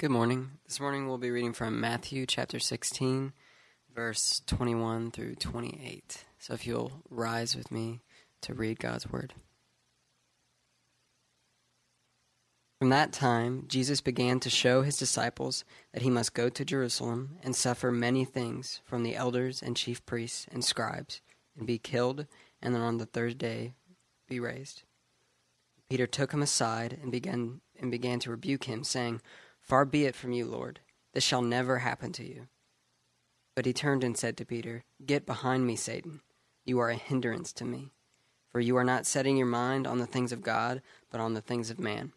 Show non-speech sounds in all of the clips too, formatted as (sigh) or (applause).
Good morning. This morning we'll be reading from Matthew chapter 16, verse 21 through 28. So if you'll rise with me to read God's word. From that time, Jesus began to show his disciples that he must go to Jerusalem and suffer many things from the elders and chief priests and scribes, and be killed, and then on the third day be raised. Peter took him aside and began and began to rebuke him, saying, Far be it from you, Lord. This shall never happen to you. But he turned and said to Peter, Get behind me, Satan. You are a hindrance to me. For you are not setting your mind on the things of God, but on the things of man.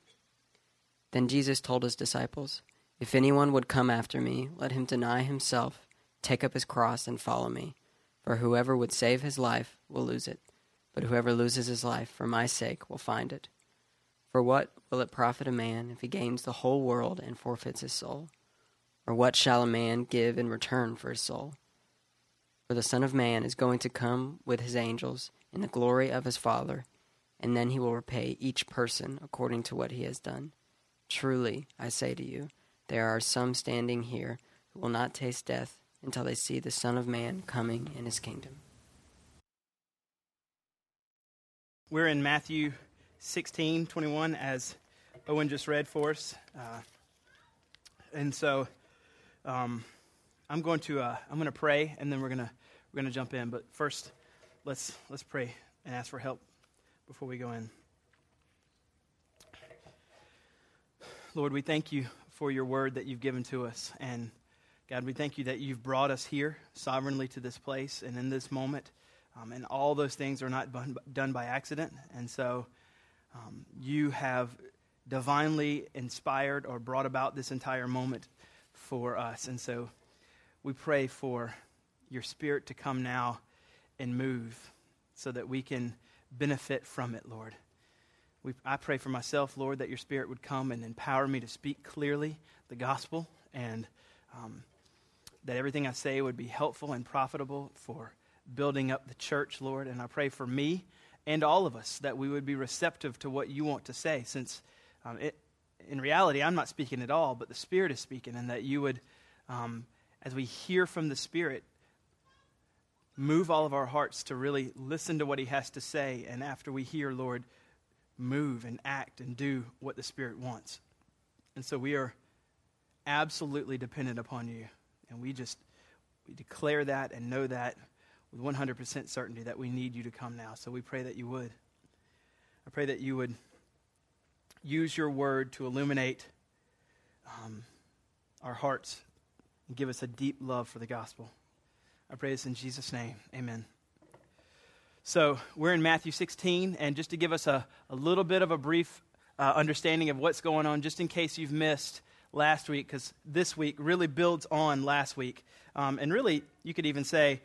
Then Jesus told his disciples, If anyone would come after me, let him deny himself, take up his cross, and follow me. For whoever would save his life will lose it, but whoever loses his life for my sake will find it. For what will it profit a man if he gains the whole world and forfeits his soul? Or what shall a man give in return for his soul? For the Son of Man is going to come with his angels in the glory of his Father, and then he will repay each person according to what he has done. Truly, I say to you, there are some standing here who will not taste death until they see the Son of Man coming in his kingdom. We're in Matthew 16, 21, as Owen just read for us. Uh, and so um, I'm going to uh, I'm going to pray, and then we're gonna we're gonna jump in. But first, let's let's pray and ask for help before we go in. Lord, we thank you for your word that you've given to us, and God, we thank you that you've brought us here sovereignly to this place and in this moment. Um, and all those things are not done by accident. And so um, you have divinely inspired or brought about this entire moment for us. And so we pray for your spirit to come now and move so that we can benefit from it, Lord. We, I pray for myself, Lord, that your spirit would come and empower me to speak clearly the gospel and um, that everything I say would be helpful and profitable for building up the church, Lord. And I pray for me and all of us that we would be receptive to what you want to say, since um, it, in reality, I'm not speaking at all, but the Spirit is speaking, and that you would, um, as we hear from the Spirit, move all of our hearts to really listen to what He has to say, and after we hear, Lord, move and act and do what the Spirit wants. And so we are absolutely dependent upon you, and we just we declare that and know that with 100% certainty that we need you to come now. So we pray that you would. I pray that you would use your word to illuminate um, our hearts and give us a deep love for the gospel. I pray this in Jesus' name. Amen. So we're in Matthew 16, and just to give us a, a little bit of a brief uh, understanding of what's going on, just in case you've missed last week, because this week really builds on last week. Um, and really, you could even say,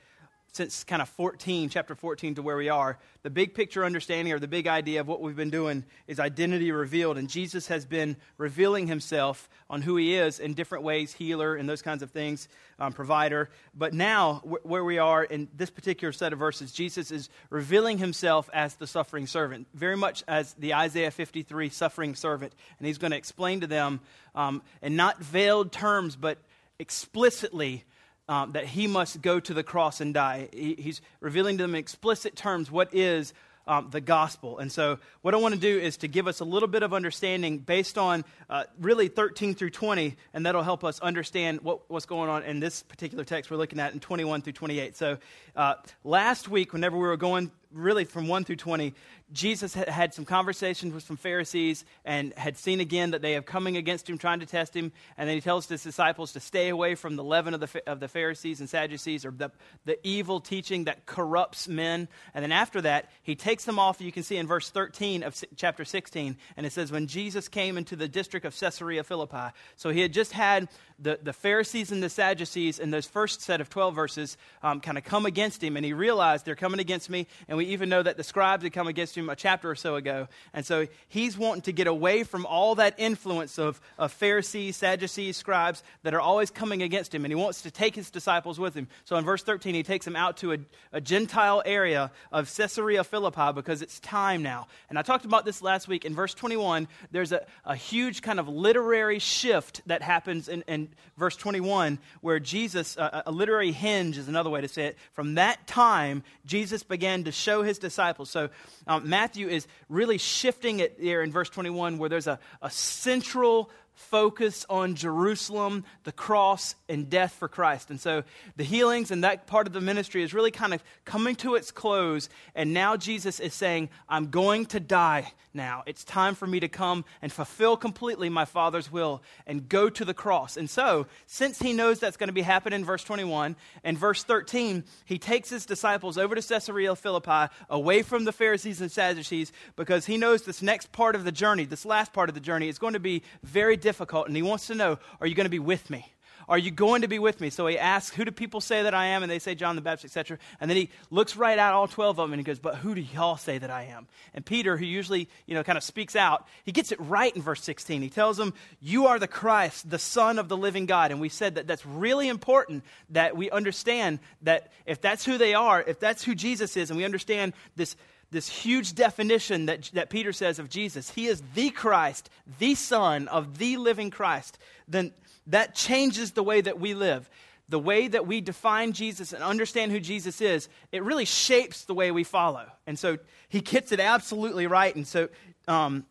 since kind of 14, chapter 14 to where we are, the big picture understanding or the big idea of what we've been doing is identity revealed. And Jesus has been revealing himself on who he is in different ways healer and those kinds of things, um, provider. But now, wh- where we are in this particular set of verses, Jesus is revealing himself as the suffering servant, very much as the Isaiah 53 suffering servant. And he's going to explain to them um, in not veiled terms, but explicitly um, that he must go to the cross and die. He, he's revealing to them in explicit terms what is um, the gospel. And so, what I want to do is to give us a little bit of understanding based on uh, really 13 through 20, and that'll help us understand what, what's going on in this particular text we're looking at in 21 through 28. So, uh, last week, whenever we were going really from 1 through 20, Jesus had some conversations with some Pharisees and had seen again that they have coming against him, trying to test him. And then he tells his disciples to stay away from the leaven of the, of the Pharisees and Sadducees or the, the evil teaching that corrupts men. And then after that, he takes them off. You can see in verse 13 of chapter 16. And it says, When Jesus came into the district of Caesarea Philippi. So he had just had the, the Pharisees and the Sadducees in those first set of 12 verses um, kind of come against him. And he realized they're coming against me. And we even know that the scribes had come against him a chapter or so ago. And so he's wanting to get away from all that influence of, of Pharisees, Sadducees, scribes that are always coming against him. And he wants to take his disciples with him. So in verse 13, he takes them out to a, a Gentile area of Caesarea Philippi because it's time now. And I talked about this last week. In verse 21, there's a, a huge kind of literary shift that happens in, in verse 21 where Jesus, uh, a literary hinge is another way to say it. From that time, Jesus began to show his disciples. So um, Matthew is really shifting it there in verse 21 where there's a, a central focus on Jerusalem, the cross, and death for Christ. And so the healings and that part of the ministry is really kind of coming to its close. And now Jesus is saying, I'm going to die now. It's time for me to come and fulfill completely my Father's will and go to the cross. And so, since he knows that's going to be happening in verse 21 and verse 13, he takes his disciples over to Caesarea Philippi, away from the Pharisees and Sadducees, because he knows this next part of the journey, this last part of the journey, is going to be very difficult. Difficult, and he wants to know, are you going to be with me? Are you going to be with me? So he asks, Who do people say that I am? And they say, John the Baptist, etc. And then he looks right at all 12 of them and he goes, But who do y'all say that I am? And Peter, who usually, you know, kind of speaks out, he gets it right in verse 16. He tells them, You are the Christ, the Son of the living God. And we said that that's really important that we understand that if that's who they are, if that's who Jesus is, and we understand this this huge definition that, that Peter says of Jesus. He is the Christ, the Son of the living Christ. Then that changes the way that we live. The way that we define Jesus and understand who Jesus is, it really shapes the way we follow. And so he gets it absolutely right. And so um,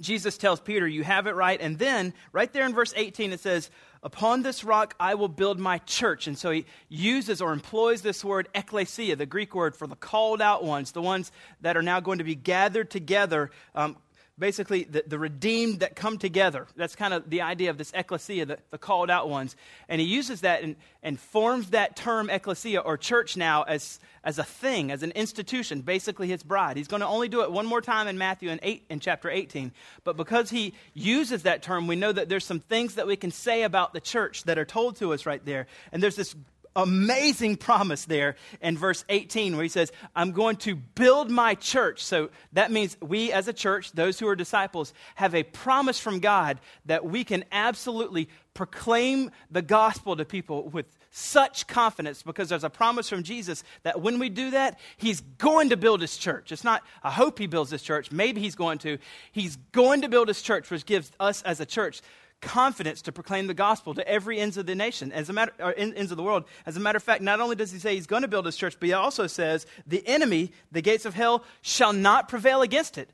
Jesus tells Peter, You have it right. And then, right there in verse 18, it says, Upon this rock I will build my church. And so he uses or employs this word ecclesia, the Greek word for the called out ones, the ones that are now going to be gathered together, um, basically the, the redeemed that come together. That's kind of the idea of this ecclesia, the, the called out ones. And he uses that and, and forms that term ecclesia or church now as, as a thing, as an institution, basically his bride. He's going to only do it one more time in Matthew in, eight, in chapter 18. But because he uses that term, we know that there's some things that we can say about the church that are told to us right there. And there's this amazing promise there in verse 18 where he says, I'm going to build my church. So that means we as a church, those who are disciples, have a promise from God that we can absolutely proclaim the gospel to people with such confidence because there's a promise from Jesus that when we do that, he's going to build his church. It's not, I hope he builds his church. Maybe he's going to. He's going to build his church, which gives us as a church confidence to proclaim the gospel to every ends of the nation, as a matter, ends of the world. As a matter of fact, not only does he say he's going to build his church, but he also says the enemy, the gates of hell, shall not prevail against it.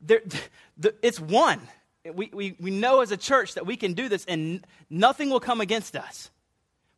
There, (laughs) the, it's one. We, we, we know as a church that we can do this and nothing will come against us.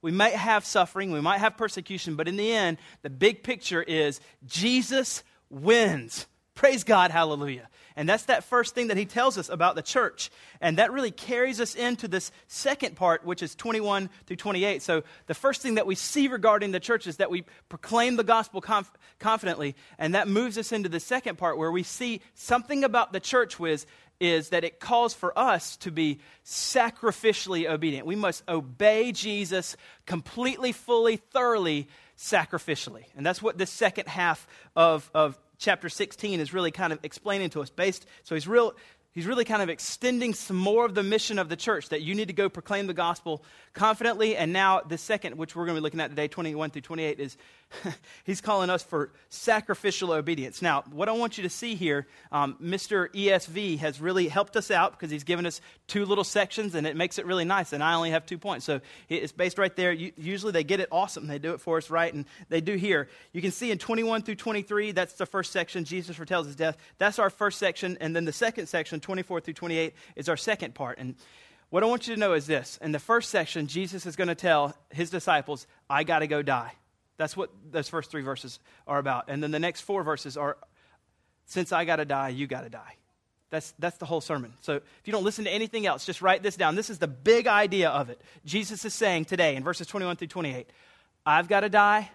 We might have suffering, we might have persecution, but in the end, the big picture is Jesus wins. Praise God, hallelujah. And that's that first thing that he tells us about the church. And that really carries us into this second part, which is 21 through 28. So the first thing that we see regarding the church is that we proclaim the gospel conf- confidently. And that moves us into the second part where we see something about the church whiz is that it calls for us to be sacrificially obedient. We must obey Jesus completely, fully, thoroughly, sacrificially. And that's what the second half of, of chapter 16 is really kind of explaining to us based so he's real he's really kind of extending some more of the mission of the church that you need to go proclaim the gospel confidently. And now the second which we're going to be looking at today 21 through 28 is (laughs) he's calling us for sacrificial obedience. Now, what I want you to see here, um, Mr. ESV has really helped us out because he's given us two little sections and it makes it really nice. And I only have two points. So it's based right there. usually they get it awesome. They do it for us right, and they do here. You can see in 21 through 23, that's the first section. Jesus foretells his death. That's our first section. And then the second section, 24 through 28, is our second part. And what I want you to know is this. In the first section, Jesus is going to tell his disciples, I got to go die. That's what those first three verses are about. And then the next four verses are since I got to die, you got to die. That's, that's the whole sermon. So if you don't listen to anything else, just write this down. This is the big idea of it. Jesus is saying today in verses 21 through 28, I've got to die,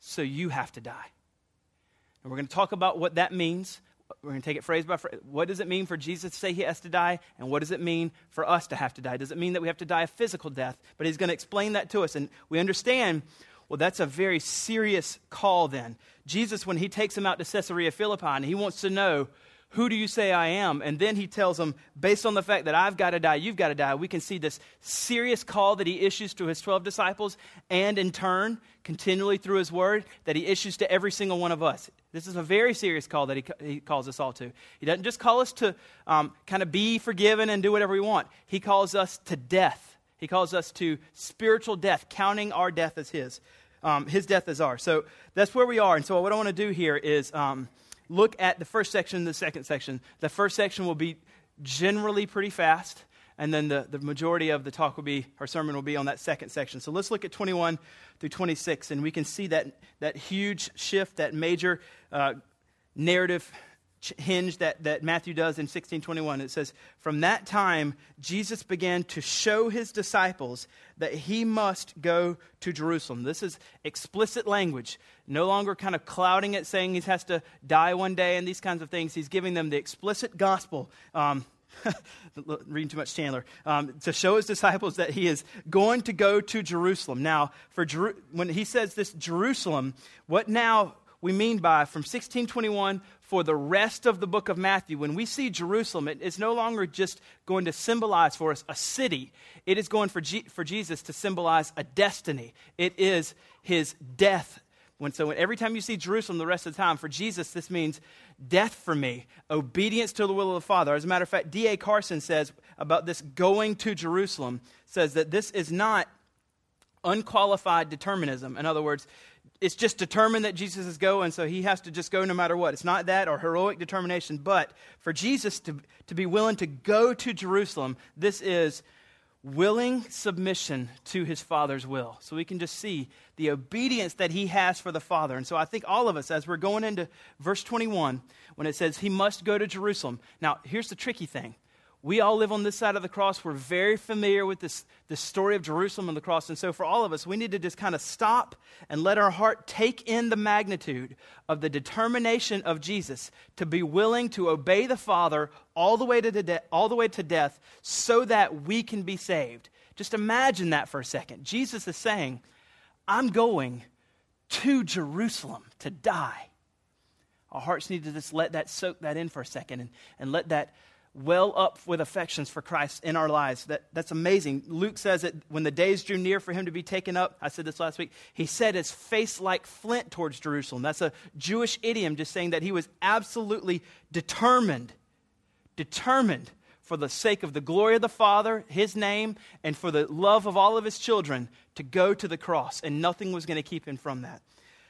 so you have to die. And we're going to talk about what that means. We're going to take it phrase by phrase. What does it mean for Jesus to say he has to die? And what does it mean for us to have to die? Does it mean that we have to die a physical death? But he's going to explain that to us. And we understand Well, that's a very serious call then. Jesus, when he takes him out to Caesarea Philippi, and he wants to know, who do you say I am? And then he tells them, based on the fact that I've got to die, you've got to die, we can see this serious call that he issues to his 12 disciples, and in turn, continually through his word, that he issues to every single one of us. This is a very serious call that he, he calls us all to. He doesn't just call us to um, kind of be forgiven and do whatever we want, he calls us to death. He calls us to spiritual death, counting our death as his. Um, his death is ours. So that's where we are. And so what I want to do here is. Um, look at the first section and the second section. The first section will be generally pretty fast, and then the, the majority of the talk will be, our sermon will be on that second section. So let's look at 21 through 26, and we can see that, that huge shift, that major uh, narrative hinge that, that Matthew does in 1621. It says, From that time, Jesus began to show his disciples that he must go to Jerusalem. This is explicit language, no longer kind of clouding it, saying he has to die one day and these kinds of things. He's giving them the explicit gospel. Um, (laughs) reading too much Chandler, um, to show his disciples that he is going to go to Jerusalem. Now, for when he says this Jerusalem, what now we mean by from 1621 for the rest of the book of Matthew, when we see Jerusalem, it is no longer just going to symbolize for us a city. It is going for, G- for Jesus to symbolize a destiny. It is his death. When, so every time you see Jerusalem the rest of the time, for Jesus, this means death for me, obedience to the will of the Father. As a matter of fact, D.A. Carson says about this going to Jerusalem, says that this is not unqualified determinism. In other words, it's just determined that Jesus is going, so he has to just go no matter what. It's not that or heroic determination, but for Jesus to, to be willing to go to Jerusalem, this is willing submission to his Father's will. So we can just see the obedience that he has for the Father. And so I think all of us, as we're going into verse 21, when it says he must go to Jerusalem. Now, here's the tricky thing we all live on this side of the cross. We're very familiar with this, this story of Jerusalem and the cross. And so, for all of us, we need to just kind of stop and let our heart take in the magnitude of the determination of Jesus to be willing to obey the Father all the way to, de- all the way to death so that we can be saved. Just imagine that for a second. Jesus is saying, I'm going to Jerusalem to die. Our hearts need to just let that soak that in for a second and, and let that well up with affections for Christ in our lives. That, that's amazing. Luke says that when the days drew near for him to be taken up, I said this last week, he set his face like flint towards Jerusalem. That's a Jewish idiom just saying that he was absolutely determined, determined for the sake of the glory of the Father, his name, and for the love of all of his children to go to the cross, and nothing was going to keep him from that.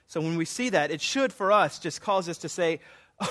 So when we see that, it should for us just cause us to say, (laughs)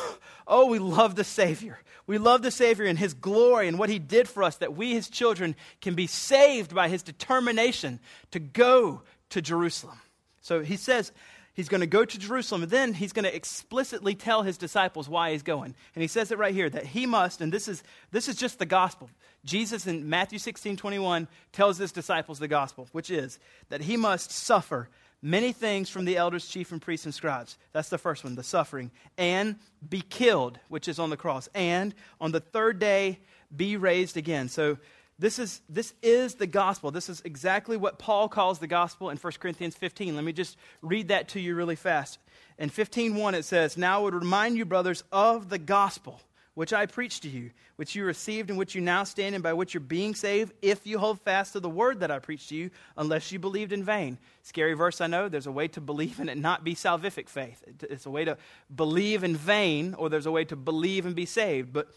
Oh, we love the Savior. We love the Savior and His glory and what He did for us, that we, His children, can be saved by His determination to go to Jerusalem. So He says He's going to go to Jerusalem, and then He's going to explicitly tell His disciples why He's going. And He says it right here that He must, and this is, this is just the gospel. Jesus in Matthew 16 21 tells His disciples the gospel, which is that He must suffer many things from the elders, chief, and priests and scribes. That's the first one, the suffering. And be killed, which is on the cross. And on the third day, be raised again. So this is, this is the gospel. This is exactly what Paul calls the gospel in 1 Corinthians 15. Let me just read that to you really fast. In 15.1 it says, Now I would remind you, brothers, of the gospel which I preached to you, which you received, and which you now stand in, by which you're being saved, if you hold fast to the word that I preached to you, unless you believed in vain. Scary verse, I know. There's a way to believe in it, not be salvific faith. It's a way to believe in vain, or there's a way to believe and be saved. But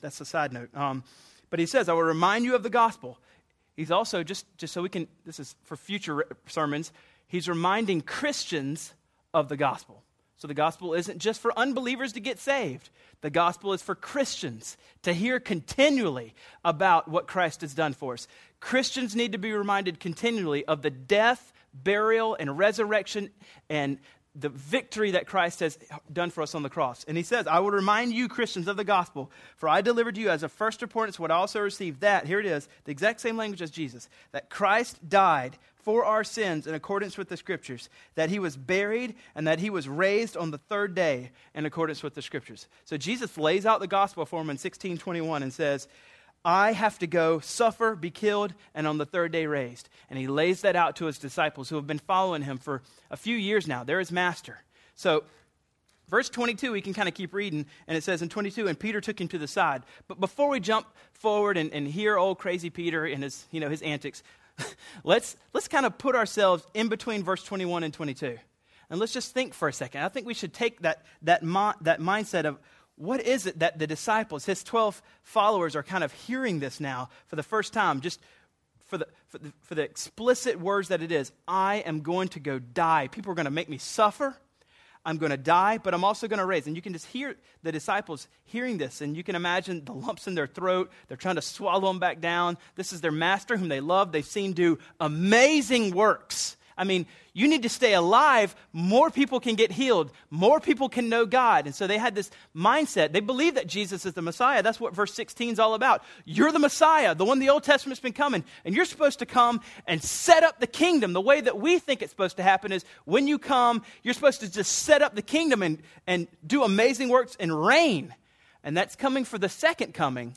that's a side note. Um, but he says, I will remind you of the gospel. He's also, just, just so we can, this is for future sermons, he's reminding Christians of the gospel. So the gospel isn't just for unbelievers to get saved. The gospel is for Christians to hear continually about what Christ has done for us. Christians need to be reminded continually of the death, burial, and resurrection and the victory that Christ has done for us on the cross. And he says, I will remind you, Christians, of the gospel, for I delivered you as a first importance what I also received. That, here it is, the exact same language as Jesus, that Christ died for our sins in accordance with the scriptures, that he was buried, and that he was raised on the third day in accordance with the scriptures. So Jesus lays out the gospel for him in 1621 and says, I have to go suffer, be killed, and on the third day raised. And he lays that out to his disciples who have been following him for a few years now. They're his master. So, verse 22, we can kind of keep reading, and it says in 22, and Peter took him to the side. But before we jump forward and, and hear old crazy Peter and his, you know, his antics, (laughs) let's, let's kind of put ourselves in between verse 21 and 22. And let's just think for a second. I think we should take that, that, that mindset of, what is it that the disciples, his 12 followers, are kind of hearing this now for the first time, just for the, for the, for the explicit words that it is I am going to go die. People are going to make me suffer. I'm going to die, but I'm also going to raise. And you can just hear the disciples hearing this, and you can imagine the lumps in their throat. They're trying to swallow them back down. This is their master whom they love. They've seen do amazing works. I mean, you need to stay alive. More people can get healed. More people can know God. And so they had this mindset. They believe that Jesus is the Messiah. That's what verse 16 is all about. You're the Messiah, the one the Old Testament's been coming. And you're supposed to come and set up the kingdom. The way that we think it's supposed to happen is when you come, you're supposed to just set up the kingdom and, and do amazing works and reign. And that's coming for the second coming.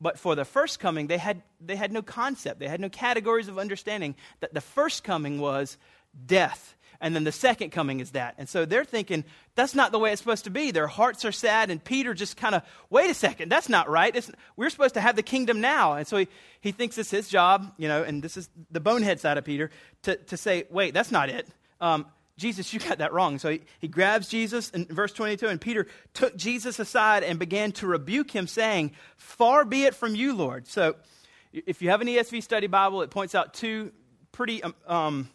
But for the first coming, they had, they had no concept, they had no categories of understanding that the first coming was death. And then the second coming is that. And so they're thinking, that's not the way it's supposed to be. Their hearts are sad, and Peter just kind of, wait a second, that's not right. It's, we're supposed to have the kingdom now. And so he, he thinks it's his job, you know, and this is the bonehead side of Peter, to, to say, wait, that's not it. Um, Jesus, you got that wrong. So he, he grabs Jesus in verse 22, and Peter took Jesus aside and began to rebuke him, saying, Far be it from you, Lord. So if you have an ESV study Bible, it points out two pretty, um, um,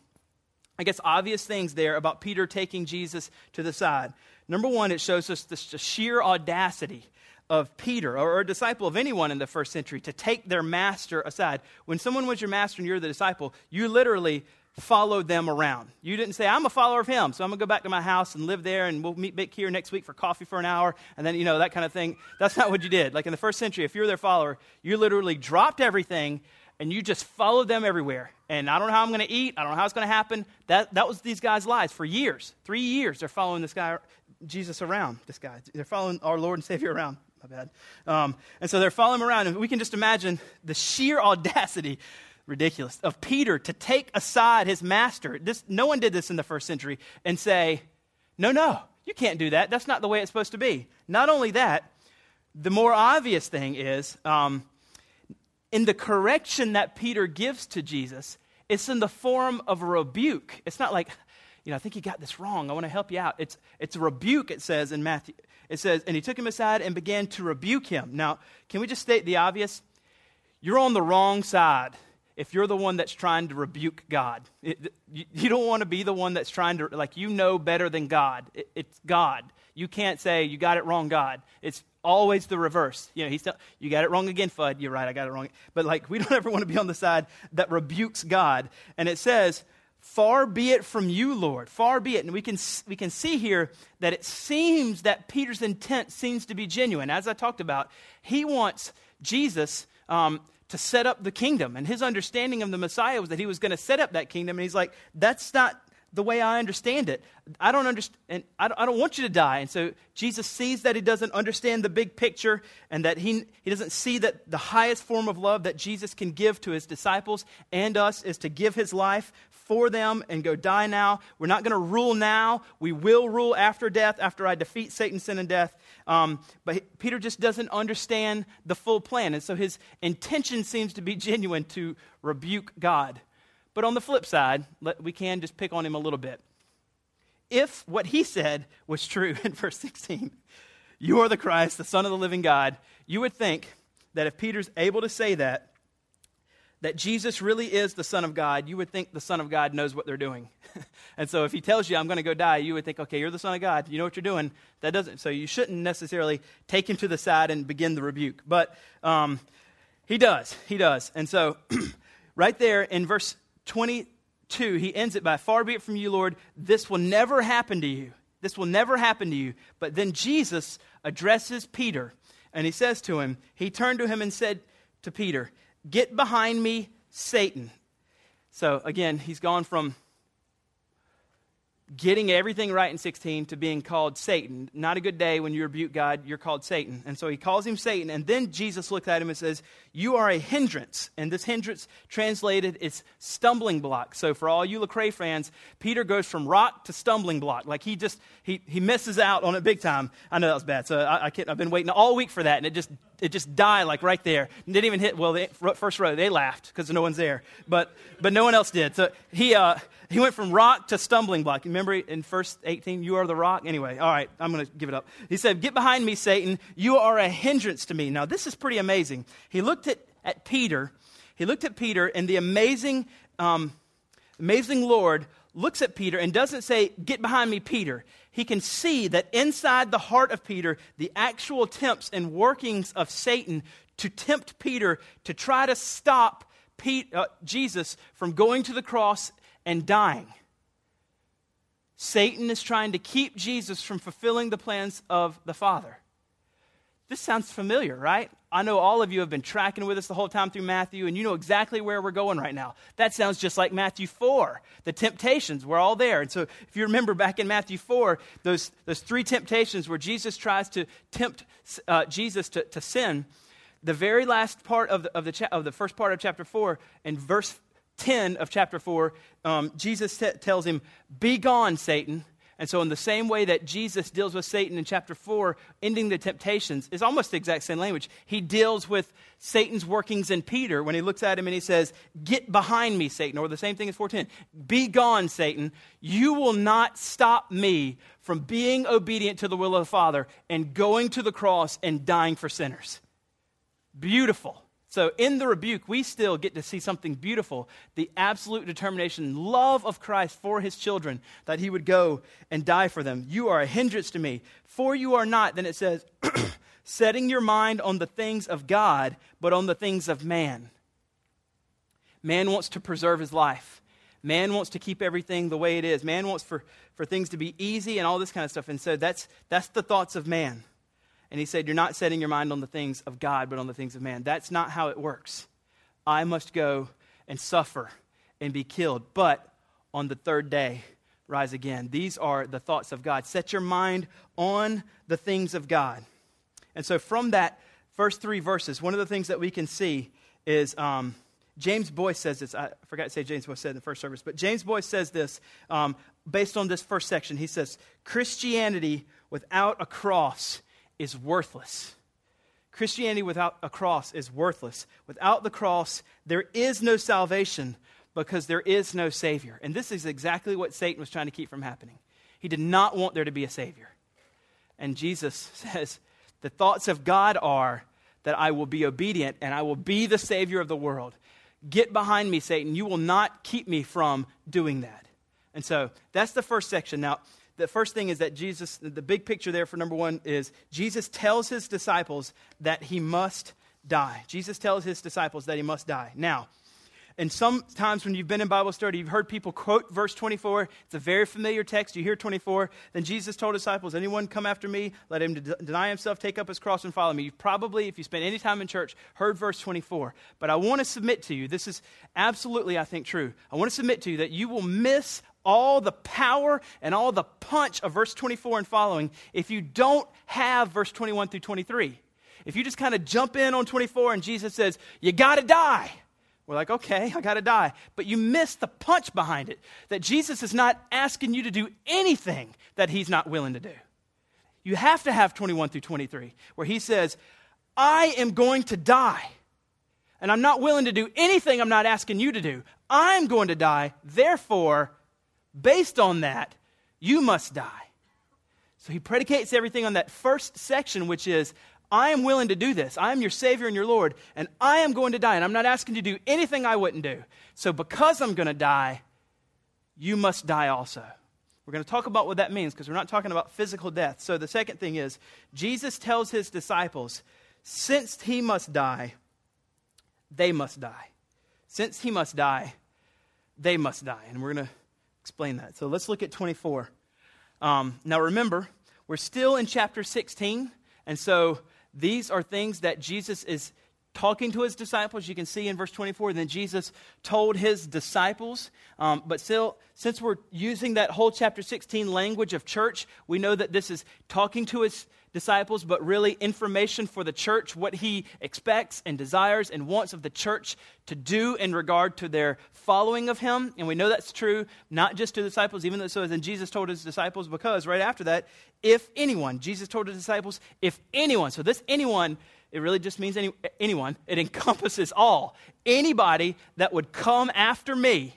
I guess, obvious things there about Peter taking Jesus to the side. Number one, it shows us the sheer audacity of Peter or a disciple of anyone in the first century to take their master aside. When someone was your master and you're the disciple, you literally followed them around. You didn't say, I'm a follower of him, so I'm going to go back to my house and live there, and we'll meet back here next week for coffee for an hour, and then, you know, that kind of thing. That's not what you did. Like in the first century, if you were their follower, you literally dropped everything and you just followed them everywhere. And I don't know how I'm going to eat. I don't know how it's going to happen. That, that was these guys' lives for years. Three years, they're following this guy, Jesus, around. This guy. They're following our Lord and Savior around. My bad. Um, and so they're following him around, and we can just imagine the sheer audacity ridiculous of Peter to take aside his master. This, no one did this in the first century and say, No, no, you can't do that. That's not the way it's supposed to be. Not only that, the more obvious thing is um, in the correction that Peter gives to Jesus, it's in the form of a rebuke. It's not like, you know, I think you got this wrong. I want to help you out. It's, it's a rebuke, it says in Matthew. It says, and he took him aside and began to rebuke him. Now, can we just state the obvious? You're on the wrong side if you're the one that's trying to rebuke God. It, you, you, don't want to be the one that's trying to, like, you know better than God. It, it's God. You can't say, you got it wrong, God. It's always the reverse. You know, he's, tell, you got it wrong again, Fudd. You're right, I got it wrong. But, like, we (laughs) don't ever want to be on the side that rebukes God. And it says, Far be it from you, Lord. Far be it. And we can, we can see here that it seems that Peter's intent seems to be genuine. As I talked about, he wants Jesus um, to set up the kingdom. And his understanding of the Messiah was that he was going to set up that kingdom. And he's like, that's not the way I understand it. I don't understand. I don't, I don't want you to die. And so Jesus sees that he doesn't understand the big picture and that he, he doesn't see that the highest form of love that Jesus can give to his disciples and us is to give his life for them and go die now. We're not going to rule now. We will rule after death, after I defeat Satan, sin, and death. Um, but Peter just doesn't understand the full plan. And so his intention seems to be (laughs) genuine to rebuke God. But on the flip side, let, we can just pick on him a little bit. If what he said was true (laughs) in verse 16, you are the Christ, the Son of the living God, you would think that if Peter's able to say that, that Jesus really is the Son of God, you would think the Son of God knows what they're doing. (laughs) and so if he tells you, I'm going to go die, you would think, okay, you're the Son of God. You know what you're doing. That doesn't, so you shouldn't necessarily take him to the side and begin the rebuke. But um, he does. He does. And so (clears throat) right there in verse 22, he ends it by, Far be it from you, Lord, this will never happen to you. This will never happen to you. But then Jesus addresses Peter, and he says to him, He turned to him and said to Peter, Get behind me, Satan. So again, he's gone from getting everything right in 16 to being called Satan. Not a good day when you rebuke God, you're called Satan. And so he calls him Satan. And then Jesus looks at him and says, You are a hindrance. And this hindrance translated is stumbling block. So for all you Lecrae fans, Peter goes from rock to stumbling block. Like he just, he, he misses out on it big time. I know that was bad. So I, I can't, I've been waiting all week for that. And it just, it just died like right there. didn't even hit, well, the first row, they laughed because no one's there. But, but no one else did. So he, uh, he went from rock to stumbling block. Remember in verse 18, you are the rock? Anyway, all right, I'm going to give it up. He said, Get behind me, Satan. You are a hindrance to me. Now, this is pretty amazing. He looked at, at Peter. He looked at Peter, and the amazing, um, amazing Lord looks at Peter and doesn't say, Get behind me, Peter. He can see that inside the heart of Peter, the actual attempts and workings of Satan to tempt Peter to try to stop Pete, uh, Jesus from going to the cross and dying. Satan is trying to keep Jesus from fulfilling the plans of the Father. This sounds familiar, right? I know all of you have been tracking with us the whole time through Matthew, and you know exactly where we're going right now. That sounds just like Matthew 4. The temptations, we're all there. And so, if you remember back in Matthew 4, those, those three temptations where Jesus tries to tempt uh, Jesus to, to sin, the very last part of the, of, the cha- of the first part of chapter 4, in verse 10 of chapter 4, um, Jesus t- tells him, Be gone, Satan. And so, in the same way that Jesus deals with Satan in chapter 4, ending the temptations, is almost the exact same language. He deals with Satan's workings in Peter when he looks at him and he says, Get behind me, Satan. Or the same thing as 410. Be gone, Satan. You will not stop me from being obedient to the will of the Father and going to the cross and dying for sinners. Beautiful. So, in the rebuke, we still get to see something beautiful the absolute determination, love of Christ for his children, that he would go and die for them. You are a hindrance to me, for you are not, then it says, (clears throat) setting your mind on the things of God, but on the things of man. Man wants to preserve his life. Man wants to keep everything the way it is. Man wants for, for things to be easy and all this kind of stuff. And so that's, that's the thoughts of man. And he said, You're not setting your mind on the things of God, but on the things of man. That's not how it works. I must go and suffer and be killed, but on the third day, rise again. These are the thoughts of God. Set your mind on the things of God. And so, from that first three verses, one of the things that we can see is um, James Boice says this. I forgot to say James Boice said in the first service, but James Boice says this um, based on this first section. He says, Christianity without a cross is worthless. Christianity without a cross is worthless. Without the cross, there is no salvation because there is no Savior. And this is exactly what Satan was trying to keep from happening. He did not want there to be a Savior. And Jesus (laughs) says, The thoughts of God are that I will be obedient and I will be the Savior of the world. Get behind me, Satan. You will not keep me from doing that. And so that's the first section. Now, the first thing is that Jesus, the big picture there for number one is Jesus tells his disciples that he must die. Jesus tells his disciples that he must die. Now, and sometimes when you've been in Bible study, you've heard people quote verse 24. It's a very familiar text. You hear 24. Then Jesus told disciples, Anyone come after me, let him de- deny himself, take up his cross, and follow me. You've probably, if you spend any time in church, heard verse 24. But I want to submit to you, this is absolutely, I think, true. I want to submit to you that you will miss all the power and all the punch of verse 24 and following if you don't have verse 21 through 23. If you just kind of jump in on 24 and Jesus says, You got to die. We're like, okay, I got to die. But you miss the punch behind it that Jesus is not asking you to do anything that he's not willing to do. You have to have 21 through 23, where he says, I am going to die. And I'm not willing to do anything I'm not asking you to do. I'm going to die. Therefore, Based on that, you must die. So he predicates everything on that first section, which is, I am willing to do this. I am your Savior and your Lord, and I am going to die. And I'm not asking you to do anything I wouldn't do. So because I'm going to die, you must die also. We're going to talk about what that means because we're not talking about physical death. So the second thing is, Jesus tells his disciples, since he must die, they must die. Since he must die, they must die. And we're going to explain that. So let's look at 24. Um, now remember, we're still in chapter 16, and so these are things that Jesus is talking to his disciples. You can see in verse 24, then Jesus told his disciples. Um, but still, since we're using that whole chapter 16 language of church, we know that this is talking to his disciples, but really information for the church, what he expects and desires and wants of the church to do in regard to their following of him. And we know that's true not just to disciples, even though so then Jesus told his disciples, because right after that, if anyone, Jesus told his disciples, if anyone, so this anyone, it really just means any, anyone, it encompasses all. Anybody that would come after me,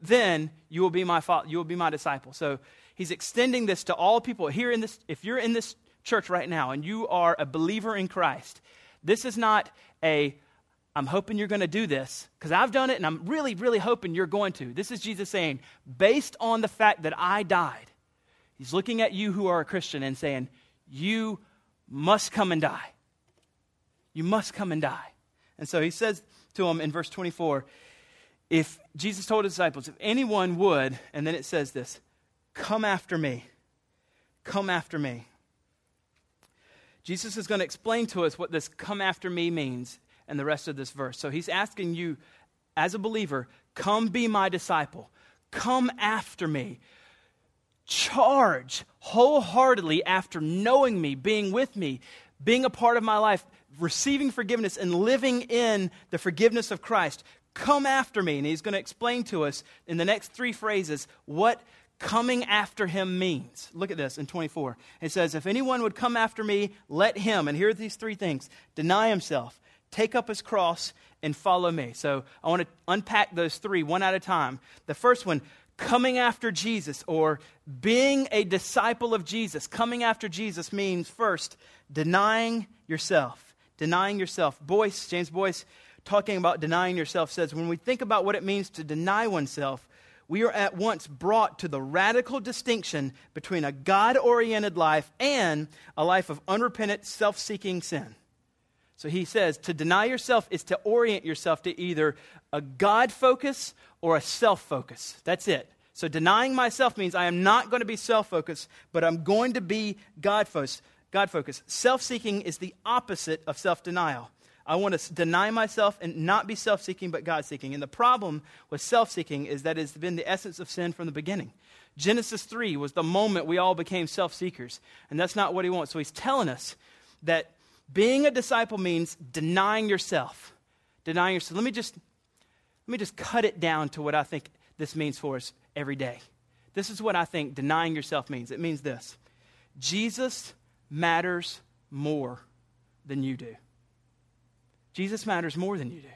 then you will be my you will be my disciple. So he's extending this to all people here in this if you're in this church right now and you are a believer in Christ, this is not a, I'm hoping you're going to do this because I've done it and I'm really, really hoping you're going to. This is Jesus saying, based on the fact that I died, he's looking at you who are a Christian and saying, you must come and die. You must come and die. And so he says to him in verse 24, if Jesus told his disciples, if anyone would, and then it says this, come after me, come after me. Jesus is going to explain to us what this come after me means in the rest of this verse. So he's asking you, as a believer, come be my disciple, come after me. Charge wholeheartedly after knowing me, being with me, being a part of my life, receiving forgiveness, and living in the forgiveness of Christ. Come after me. And he's going to explain to us in the next three phrases what coming after him means. Look at this in 24. It says, If anyone would come after me, let him, and here are these three things deny himself, take up his cross, and follow me. So I want to unpack those three one at a time. The first one, coming after Jesus or being a disciple of Jesus. Coming after Jesus means first, denying yourself. Denying yourself. Boice, James Boice, talking about denying yourself, says when we think about what it means to deny oneself, we are at once brought to the radical distinction between a God oriented life and a life of unrepentant, self seeking sin. So he says to deny yourself is to orient yourself to either a God focus or a self focus. That's it. So denying myself means I am not going to be self focused, but I'm going to be God focused. God focused. Self seeking is the opposite of self denial. I want to deny myself and not be self seeking, but God seeking. And the problem with self seeking is that it's been the essence of sin from the beginning. Genesis 3 was the moment we all became self seekers. And that's not what he wants. So he's telling us that being a disciple means denying yourself. Denying yourself. Let me just let me just cut it down to what I think this means for us every day. This is what I think denying yourself means. It means this Jesus matters more than you do. Jesus matters more than you do.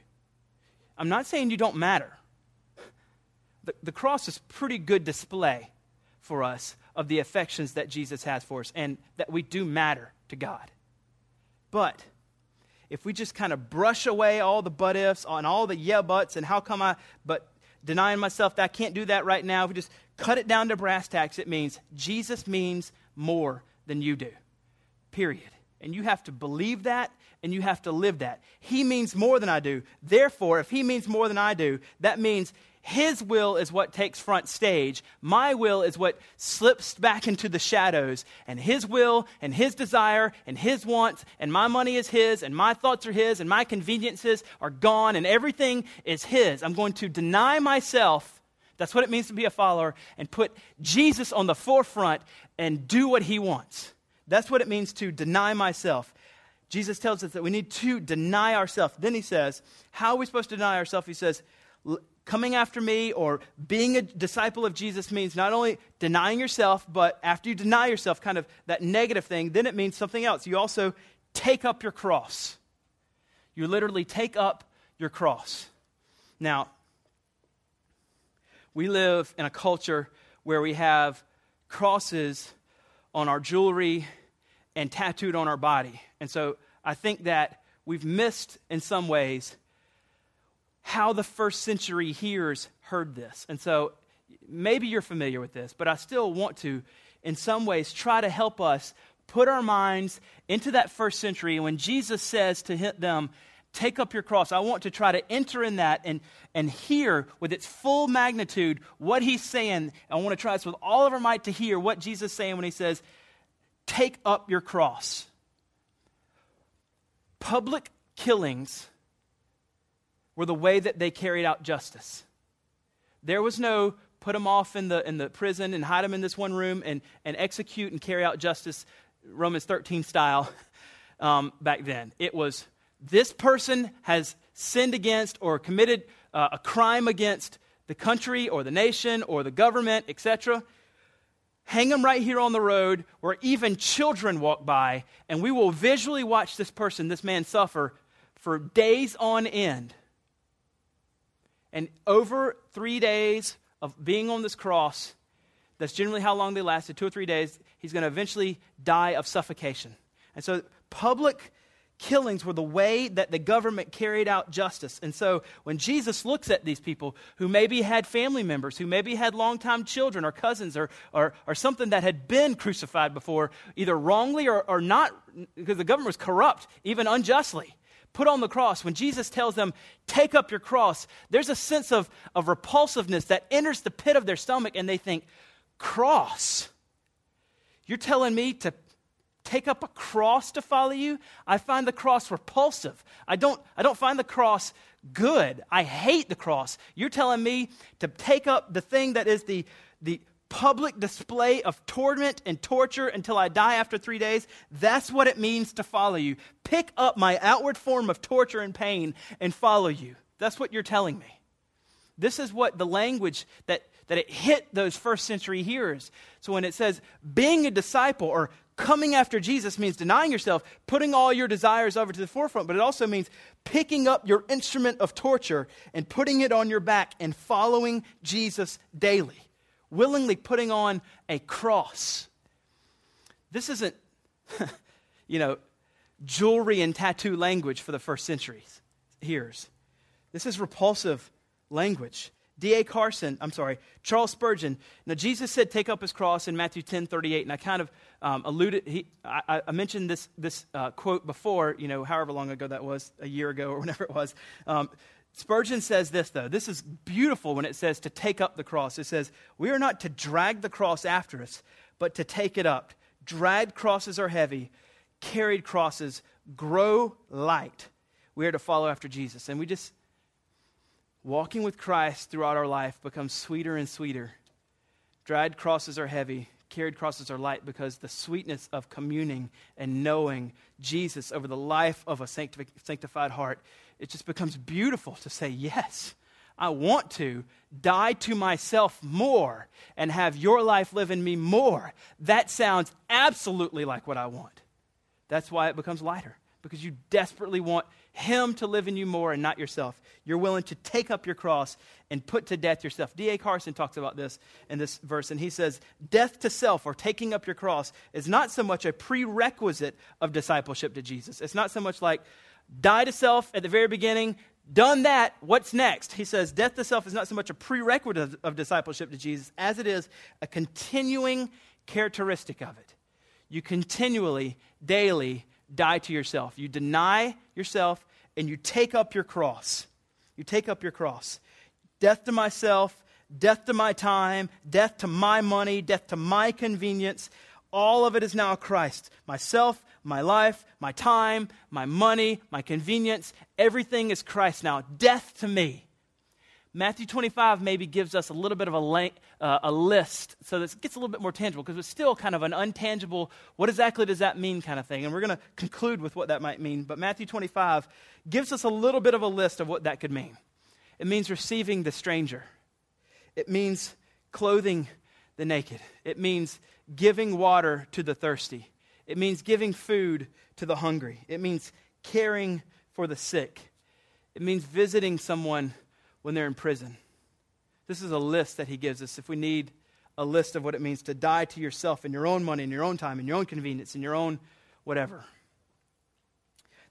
I'm not saying you don't matter. The, the cross is pretty good display for us of the affections that Jesus has for us and that we do matter to God. But if we just kind of brush away all the but ifs and all the yeah buts and how come I, but denying myself that I can't do that right now, if we just cut it down to brass tacks, it means Jesus means more than you do. Period. And you have to believe that and you have to live that. He means more than I do. Therefore, if he means more than I do, that means his will is what takes front stage. My will is what slips back into the shadows. And his will and his desire and his wants and my money is his and my thoughts are his and my conveniences are gone and everything is his. I'm going to deny myself. That's what it means to be a follower and put Jesus on the forefront and do what he wants. That's what it means to deny myself. Jesus tells us that we need to deny ourselves. Then he says, How are we supposed to deny ourselves? He says, Coming after me or being a disciple of Jesus means not only denying yourself, but after you deny yourself, kind of that negative thing, then it means something else. You also take up your cross. You literally take up your cross. Now, we live in a culture where we have crosses on our jewelry and tattooed on our body. And so I think that we've missed, in some ways, how the first century hearers heard this. And so maybe you're familiar with this, but I still want to, in some ways, try to help us put our minds into that first century. When Jesus says to them, Take up your cross, I want to try to enter in that and, and hear with its full magnitude what he's saying. I want to try this with all of our might to hear what Jesus is saying when he says, Take up your cross public killings were the way that they carried out justice. There was no put them off in the, in the prison and hide them in this one room and, and execute and carry out justice. Romans 13 style (laughs) um, back then. It was this person has sinned against or committed uh, a crime against the country or the nation or the government, etc. Hang them right here on the road where even children walk by, and we will visually watch this person, this man, suffer for days on end. And over three days of being on this cross, that's generally how long they lasted, two or three days, he's going to eventually die of suffocation. And so, public killings were the way that the government carried out justice. And so when Jesus looks at these people who maybe had family members, who maybe had longtime children or cousins or, or, or something that had been crucified before, either wrongly or, or not, because the government was corrupt, even unjustly, put on the cross, when Jesus tells them, take up your cross, there's a sense of, of repulsiveness that enters the pit of their stomach and they think, cross? You're telling me to take up a cross to follow you, I find the cross repulsive. I don't, I don't find the cross good. I hate the cross. You're telling me to take up the thing that is the, the public display of torment and torture until I die after three days. That's what it means to follow you. Pick up my outward form of torture and pain and follow you. That's what you're telling me. This is what the language that, that it hit those first century hearers. So when it says being a disciple or coming after Jesus means denying yourself, putting all your desires over to the forefront, but it also means picking up your instrument of torture and putting it on your back and following Jesus daily, willingly putting on a cross. This isn't, (laughs) you know, jewelry and tattoo language for the first centuries hearers. This is repulsive language. D.A. Carson, I'm sorry, Charles Spurgeon. Now, Jesus said, take up his cross in Matthew 10 38, and I kind of um, alluded, he, I, I, mentioned this, this uh, quote before, you know, however long ago that was, a year ago or (laughs) whenever it was. Um, Spurgeon says this, though. This is beautiful when it says to take up the cross. It says, We are not to drag the cross after us, but to take it up. Dragged crosses are heavy, carried crosses grow light. We are to follow after Jesus. And we just, walking with Christ throughout our life becomes sweeter and sweeter. Dried crosses are heavy, carried crosses are light because the sweetness of communing and knowing Jesus over the life of a sanctified heart, it just becomes beautiful to say, Yes, I want to die to myself more and have your life live in me more. That sounds absolutely like what I want. That's why it becomes lighter because you desperately want him to live in you more and not yourself. You're willing to take up your cross and put to death yourself. D.A. Carson talks about this in this verse, and he says, Death to self or taking up your cross is not so much a prerequisite of discipleship to Jesus. It's not so much like die to self at the very beginning, done that, what's next? He says, Death to self is not so much a prerequisite of discipleship to Jesus as it is a continuing characteristic of it. You continually, daily, die to yourself. You deny yourself and you take up your cross. You take up your cross. Death to myself, death to my time, death to my money, death to my convenience. All of it is now Christ. Myself, my life, my time, my money, my convenience, everything is Christ now. Death to me. Matthew 25 maybe gives us a little bit of a, uh, a list so it gets a little bit more tangible because it's still kind of an untangible, what exactly does that mean kind of thing. And we're going to conclude with what that might mean. But Matthew 25 gives us a little bit of a list of what that could mean. It means receiving the stranger, it means clothing the naked, it means giving water to the thirsty, it means giving food to the hungry, it means caring for the sick, it means visiting someone when they're in prison. This is a list that he gives us if we need a list of what it means to die to yourself in your own money, in your own time, in your own convenience, in your own whatever.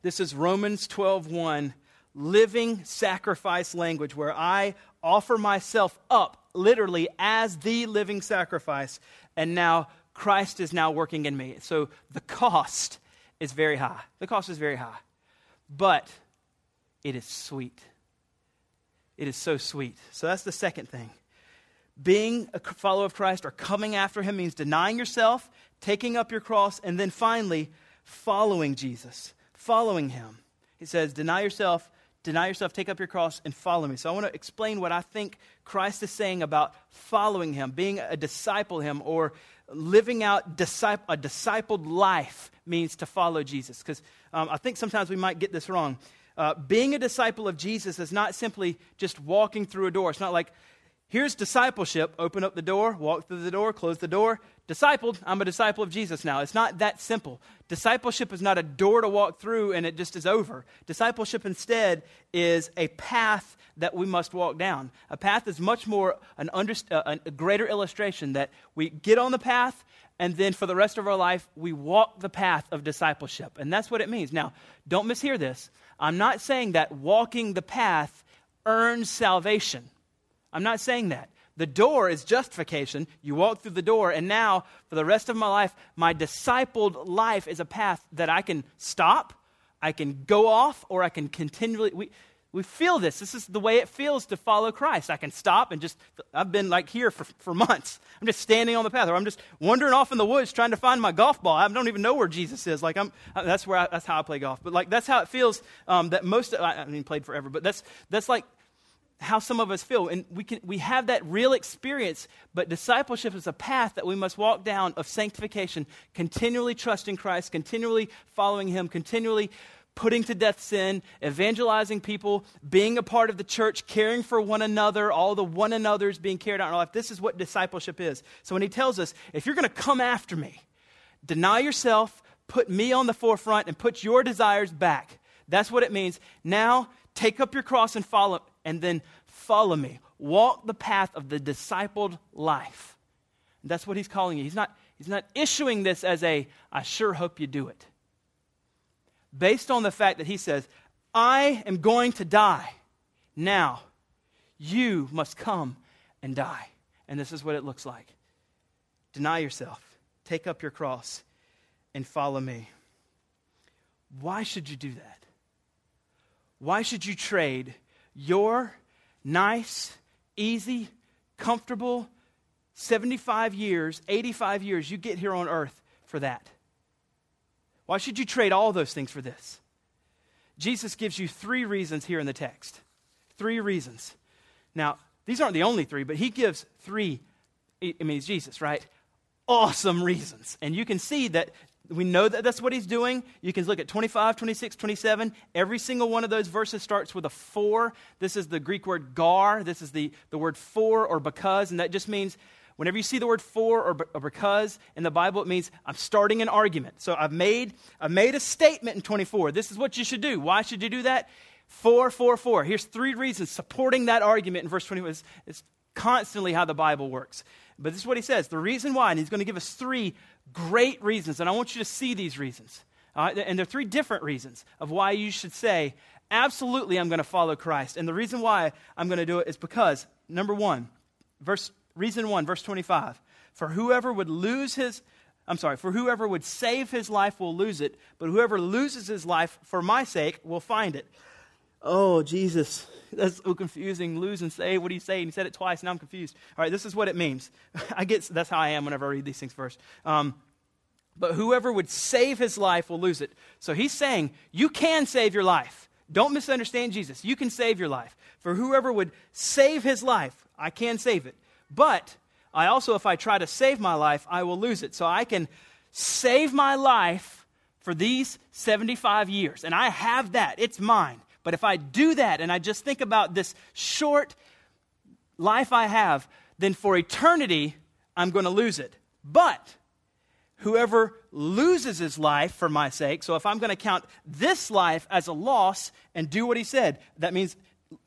This is Romans 12:1, living sacrifice language where I offer myself up literally as the living sacrifice and now Christ is now working in me. So the cost is very high. The cost is very high. But it is sweet. It is so sweet. So that's the second thing. Being a follower of Christ or coming after him means denying yourself, taking up your cross, and then finally, following Jesus, following him. He says, Deny yourself, deny yourself, take up your cross, and follow me. So I want to explain what I think Christ is saying about following him, being a disciple him, or living out disciple, a discipled life means to follow Jesus. Because um, I think sometimes we might get this wrong. Uh, being a disciple of Jesus is not simply just walking through a door. It's not like, here's discipleship open up the door, walk through the door, close the door. Discipled, I'm a disciple of Jesus now. It's not that simple. Discipleship is not a door to walk through and it just is over. Discipleship instead is a path that we must walk down. A path is much more an under, uh, a greater illustration that we get on the path and then for the rest of our life we walk the path of discipleship. And that's what it means. Now, don't mishear this. I'm not saying that walking the path earns salvation. I'm not saying that. The door is justification. You walk through the door, and now, for the rest of my life, my discipled life is a path that I can stop, I can go off, or I can continually. We, we feel this. This is the way it feels to follow Christ. I can stop and just, I've been like here for, for months. I'm just standing on the path, or I'm just wandering off in the woods trying to find my golf ball. I don't even know where Jesus is. Like, I'm, that's where I, that's how I play golf. But like, that's how it feels um, that most, I, I mean, played forever, but that's, that's like how some of us feel. And we, can, we have that real experience, but discipleship is a path that we must walk down of sanctification, continually trusting Christ, continually following Him, continually putting to death sin, evangelizing people, being a part of the church, caring for one another, all the one another's being carried out in our life. This is what discipleship is. So when he tells us, if you're going to come after me, deny yourself, put me on the forefront, and put your desires back. That's what it means. Now, take up your cross and follow, and then follow me. Walk the path of the discipled life. And that's what he's calling you. He's not, he's not issuing this as a, I sure hope you do it based on the fact that he says, I am going to die. Now, you must come and die. And this is what it looks like deny yourself, take up your cross, and follow me. Why should you do that? Why should you trade your nice, easy, comfortable 75 years, 85 years you get here on earth for that? Why should you trade all those things for this? Jesus gives you three reasons here in the text. Three reasons. Now, these aren't the only three, but he gives three. I mean, he's Jesus, right? Awesome reasons. And you can see that we know that that's what he's doing. You can look at 25, 26, 27. Every single one of those verses starts with a for. This is the Greek word gar. This is the, the word for or because, and that just means Whenever you see the word for or, because in the Bible, it means I'm starting an argument. So I've made, I've made a statement in 24. This is what you should do. Why should you do that? For, for, for. Here's three reasons supporting that argument in verse 21. It's, it's constantly how the Bible works. But this is what he says. The reason why, and he's going to give us three great reasons, and I want you to see these reasons. Uh, and there are three different reasons of why you should say, absolutely, I'm going to follow Christ. And the reason why I'm going to do it is because, number one, verse Reason one, verse 25. For whoever would lose his, I'm sorry, for whoever would save his life will lose it, but whoever loses his life for my sake will find it. Oh, Jesus. That's so confusing. Lose and save. What do you say? And he said it twice. Now I'm confused. All right, this is what it means. (laughs) I get that's how I am whenever I read these things first. Um, but whoever would save his life will lose it. So he's saying you can save your life. Don't misunderstand Jesus. You can save your life. For whoever would save his life, I can save it. But I also, if I try to save my life, I will lose it. So I can save my life for these 75 years. And I have that, it's mine. But if I do that and I just think about this short life I have, then for eternity, I'm going to lose it. But whoever loses his life for my sake, so if I'm going to count this life as a loss and do what he said, that means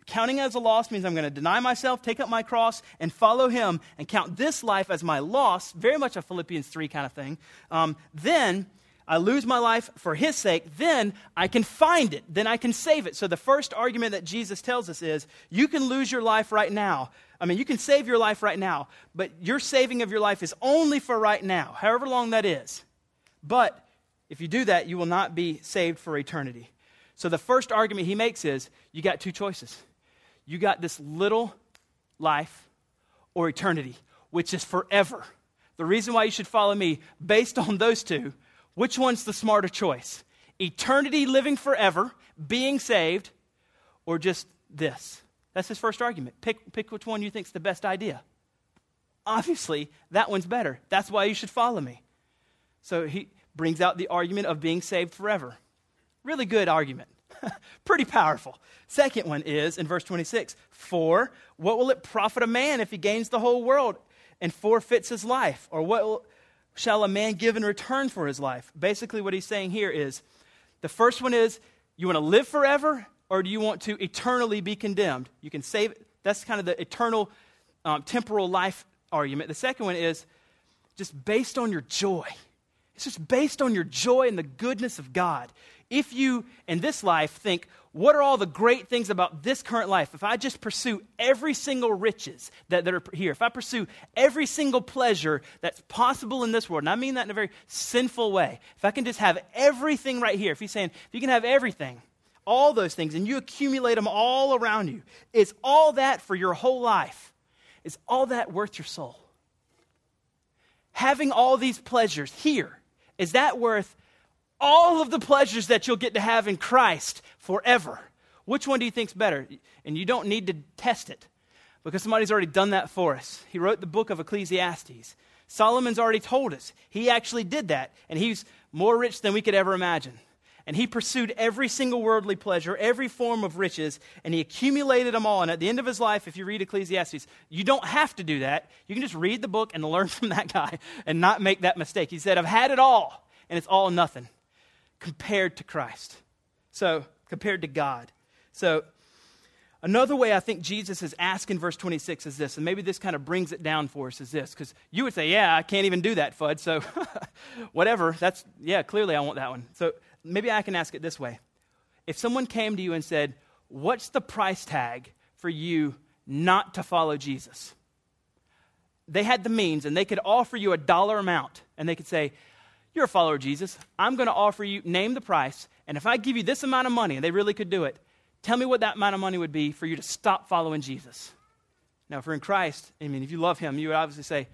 counting as a loss means I'm going to deny myself, take up my cross, and follow him, and count this life as my loss, very much a Philippians 3 kind of thing, um, then I lose my life for his sake, then I can find it, then I can save it. So the first argument that Jesus tells us is you can lose your life right now. I mean, you can save your life right now, but your saving of your life is only for right now, however long that is. But if you do that, you will not be saved for eternity. So the first argument he makes is you got two choices. You got this little life or eternity, which is forever. The reason why you should follow me, based on those two, which one's the smarter choice? Eternity living forever, being saved, or just this? That's his first argument. Pick, pick which one you think's the best idea. Obviously, that one's better. That's why you should follow me. So he brings out the argument of being saved forever. Really good argument. (laughs) Pretty powerful. Second one is in verse 26 For what will it profit a man if he gains the whole world and forfeits his life? Or what will, shall a man give in return for his life? Basically, what he's saying here is the first one is you want to live forever or do you want to eternally be condemned? You can save That's kind of the eternal, um, temporal life argument. The second one is just based on your joy. It's just based on your joy and the goodness of God. If you, in this life, think, what are all the great things about this current life? If I just pursue every single riches that, that are here, if I pursue every single pleasure that's possible in this world, and I mean that in a very sinful way, if I can just have everything right here, if he's saying, if you can have everything, all those things, and you accumulate them all around you, is all that for your whole life? Is all that worth your soul? Having all these pleasures here, is that worth all of the pleasures that you'll get to have in Christ forever. Which one do you think's better? And you don't need to test it because somebody's already done that for us. He wrote the book of Ecclesiastes. Solomon's already told us. He actually did that, and he's more rich than we could ever imagine. And he pursued every single worldly pleasure, every form of riches, and he accumulated them all. And at the end of his life, if you read Ecclesiastes, you don't have to do that. You can just read the book and (laughs) learn from that guy and not make that mistake. He said, I've had it all, and it's all nothing compared to Christ. So, compared to God. So, another way I think Jesus is asking verse 26 is this, and maybe this kind of brings it down for us is this, because you would say, Yeah, I can't even do that, Fudd. So, (laughs) whatever. That's, yeah, clearly I want that one. So, maybe I can ask it this way. If someone came to you and said, What's the price tag for you not to follow Jesus? They had the means and they could offer you a dollar amount and they could say, you're a follower of Jesus. I'm going to offer you, name the price, and if I give you this amount of money, and they really could do it, tell me what that amount of money would be for you to stop following Jesus. Now, if you're in Christ, I mean, if you love Him, you would obviously say,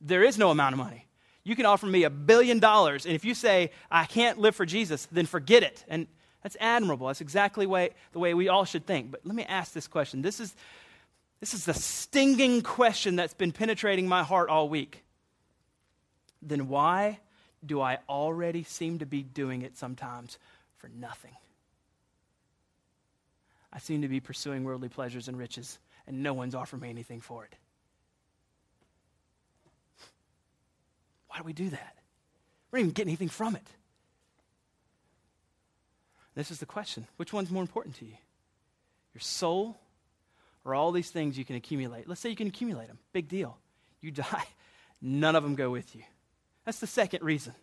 There is no amount of money. You can offer me a billion dollars, and if you say, I can't live for Jesus, then forget it. And that's admirable. That's exactly way, the way we all should think. But let me ask this question. This is, this is the stinging question that's been penetrating my heart all week. Then why do I already seem to be doing it sometimes for nothing? I seem to be pursuing worldly pleasures and riches, and no one's offering me anything for it. Why do we do that? We don't even get anything from it. This is the question which one's more important to you? Your soul or all these things you can accumulate? Let's say you can accumulate them. Big deal. You die, (laughs) none of them go with you. That's the second reason.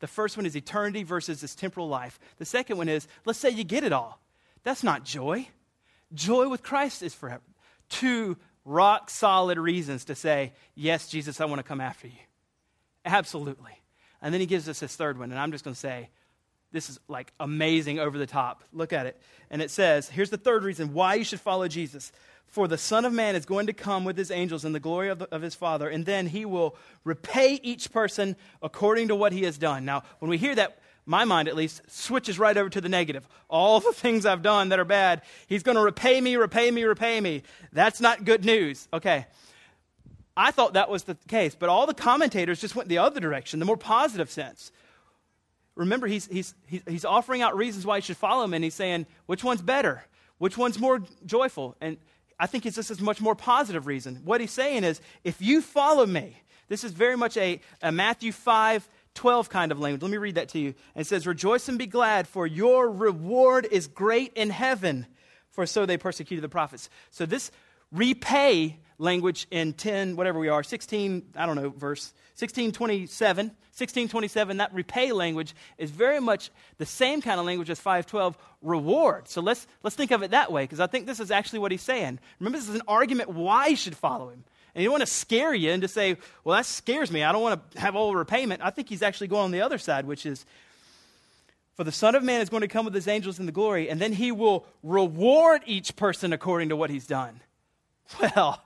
The first one is eternity versus this temporal life. The second one is let's say you get it all. That's not joy. Joy with Christ is forever. Two rock solid reasons to say, Yes, Jesus, I want to come after you. Absolutely. And then he gives us this third one, and I'm just going to say, this is like amazing over the top. Look at it. And it says, here's the third reason why you should follow Jesus. For the Son of Man is going to come with his angels in the glory of, the, of, his Father, and then he will repay each person according to what he has done. Now, when we hear that, my mind at least switches right over to the negative. All the (laughs) things I've done that are bad, he's going to repay me, repay me, repay me. That's not good news. Okay. I thought that was the case, but all the commentators just went the other direction, the more positive sense. Remember, he's, he's, he's offering out reasons why you should follow him, and he's saying, which one's better? Which one's more joyful? And I think it's just a much more positive reason. What he's saying is, if you follow me, this is very much a, a Matthew 5 12 kind of language. Let me read that to you. It says, Rejoice and be glad, for your reward is great in heaven, for so they persecuted the prophets. So this repay language in 10, whatever we are, 16, I don't know, verse 1627, 1627, that repay language is very much the same kind of language as 512, reward. So let's, let's think of it that way, because I think this is actually what he's saying. Remember, this is an argument why you should follow him. And he don't want to scare you and to say, well, that scares me. I don't want to have all repayment. I think he's actually going on the other side, which is, for the Son of Man is going to come with his angels in the glory, and then he will reward each person according to what he's done. (laughs) Well,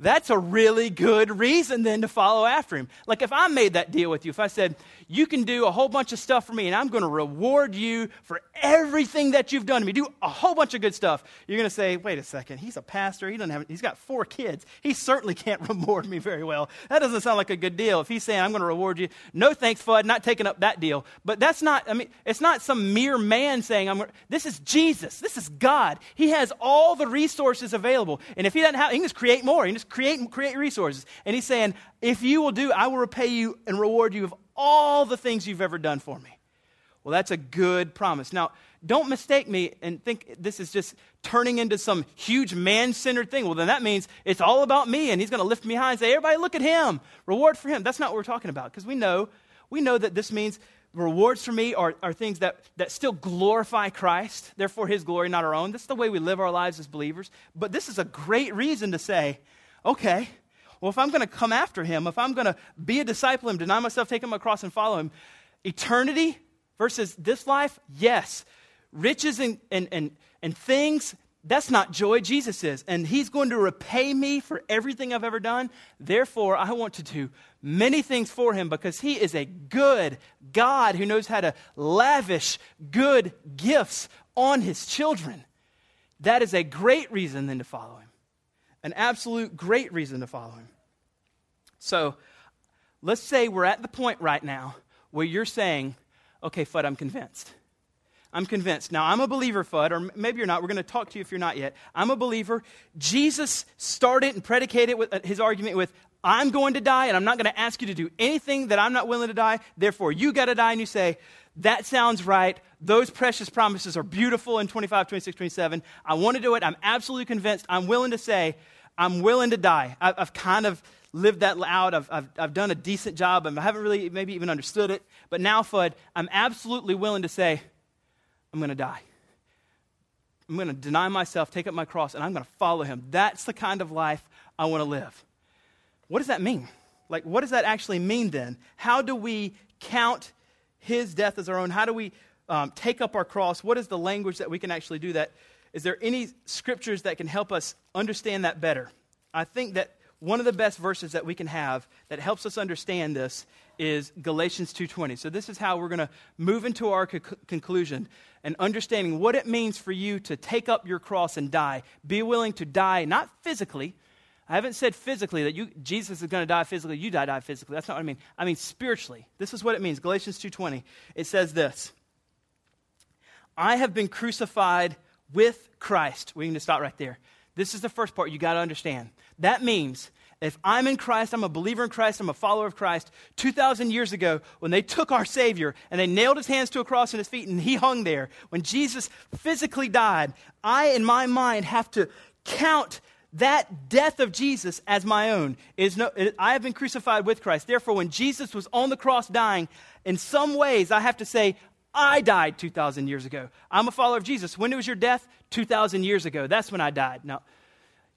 that's a really good reason then to follow after him. Like if I made that deal with you, if I said, you can do a whole bunch of stuff for me and I'm going to reward you for everything that you've done to me, do a whole bunch of good stuff, you're going to say, wait a second, he's a pastor, he doesn't have, he's got four kids. He certainly can't (laughs) reward me very well. That doesn't sound like a good deal. If he's saying, I'm going to reward you, no thanks, Fudd, not taking up that deal. But that's not, I mean, it's not some mere man saying, I'm, this is Jesus, this is God. He has all the resources available. And if he doesn't have, he can just create more. He can just create, create resources. And he's saying, if you will do, I will repay you and reward you of all the things you've ever done for me. Well, that's a good promise. Now, don't mistake me and think this is just turning into some huge man centered thing. Well, then that means it's all about me and he's going to lift me high and say, everybody, look at him. Reward for him. That's not what we're talking about because we know, we know that this means rewards for me are, are things that, that still glorify Christ, therefore his glory, not our own. That's the way we live our lives as believers. But this is a great reason to say, okay, well, if I'm going to come after him, if I'm going to be a disciple him, deny myself, take him across and follow him, eternity versus this life, yes. Riches and, and, and, and things, that's not joy. Jesus is. And he's going to repay me for everything I've ever done. Therefore, I want to do many things for him because he is a good God who knows how to lavish good gifts on his children. That is a great reason then to follow him. An absolute great reason to follow him. So let's say we're at the point right now where you're saying, okay, Fudd, I'm convinced. I'm convinced. Now, I'm a believer, Fudd, or maybe you're not. We're going to talk to you if you're not yet. I'm a believer. Jesus started and predicated with, uh, his argument with, I'm going to die, and I'm not going to ask you to do anything that I'm not willing to die. Therefore, you got to die. And you say, that sounds right. Those precious promises are beautiful in 25, 26, 27. I want to do it. I'm absolutely convinced. I'm willing to say, I'm willing to die. I, I've kind of lived that out. I've, I've, I've done a decent job. I haven't really maybe even understood it. But now, Fudd, I'm absolutely willing to say, I'm going to die. I'm going to deny myself, take up my cross, and I'm going to follow him. That's the kind of life I want to live. What does that mean? Like, what does that actually mean then? How do we count his death as our own? How do we um, take up our cross? What is the language that we can actually do that? Is there any scriptures that can help us understand that better? I think that one of the best verses that we can have that helps us understand this is Galatians 2:20. So this is how we're going to move into our co- conclusion and understanding what it means for you to take up your cross and die. Be willing to die not physically. I haven't said physically that you Jesus is going to die physically, you die die physically. That's not what I mean. I mean spiritually. This is what it means. Galatians 2:20. It says this. I have been crucified with Christ. We can just stop right there. This is the first part you got to understand. That means if I'm in Christ, I'm a believer in Christ, I'm a follower of Christ, 2,000 years ago, when they took our Savior and they nailed his hands to a cross and his feet and he hung there, when Jesus physically died, I, in my mind, have to count that death of Jesus as my own. Is no, I have been crucified with Christ. Therefore, when Jesus was on the cross dying, in some ways, I have to say, I died 2,000 years ago. I'm a follower of Jesus. When was your death? 2,000 years ago. That's when I died. Now,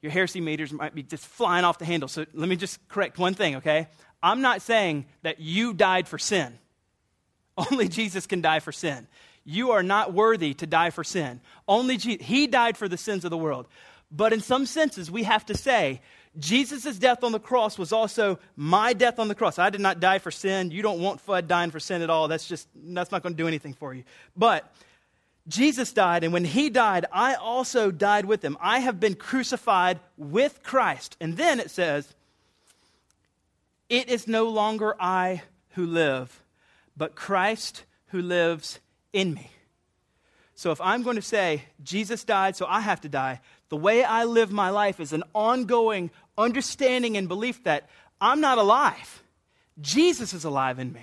your heresy meters might be just flying off the handle. So let me just correct one thing, okay? I'm not saying that you died for sin. (laughs) Only Jesus can die for sin. You are not worthy to die for sin. Only He died for the sins of the world. But in some senses, we have to say Jesus' death on the cross was also my death on the cross. I did not die for sin. You don't want Fudd dying for sin at all. That's just, that's not going to do anything for you. But Jesus died, and when he died, I also died with him. I have been crucified with Christ. And then it says, It is no longer I who live, but Christ who lives in me. So if I'm going to say, Jesus died, so I have to die, the way I live my life is an ongoing understanding and belief that I'm not alive. Jesus is alive in me.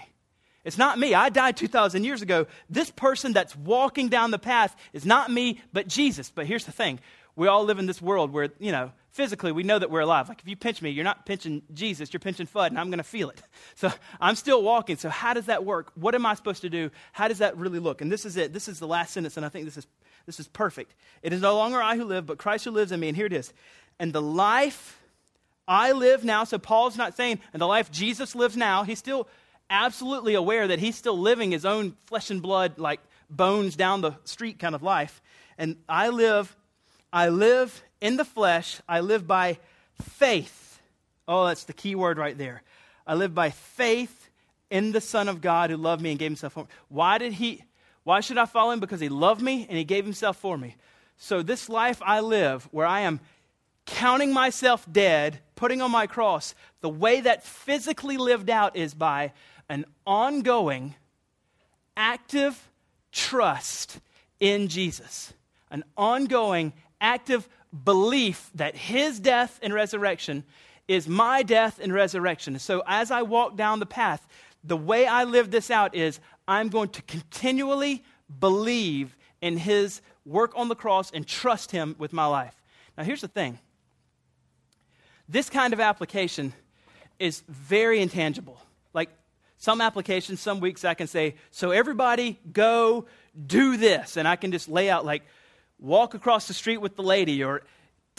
It's not me. I died 2,000 years ago. This person that's walking down the path is not me, but Jesus. But here's the thing we all live in this world where, you know, physically we know that we're alive. Like if you pinch me, you're not pinching Jesus, you're pinching Fudd, and I'm going to feel it. (laughs) So I'm still walking. So how does that work? What am I supposed to do? How does that really look? And this is it. This is the last sentence, and I think this is, this is perfect. It is no longer I who live, but Christ who lives in me. And here it is. And the life I live now, so Paul's not saying, and the life Jesus lives now, he's still absolutely aware that he's still living his own flesh and blood, like bones down the street kind of life. And I live, I live in the flesh, I live by faith Oh, that's the key word right there. I live by faith in the Son of God who loved me and gave himself for me. Why did he why should I follow him? Because he loved me and he gave himself for me. So this life I live where I am counting myself dead, putting on my cross, the way that physically lived out is by an ongoing active trust in Jesus. An ongoing active belief that his death and resurrection is my death and resurrection. So as I walk down the path, the way I live this out is I'm going to continually believe in his work on the cross and trust him with my life. Now, here's the thing this kind of application is very intangible. Like some applications, some weeks I can say, so everybody go do this. And I can just lay out, like, walk across the street with the lady or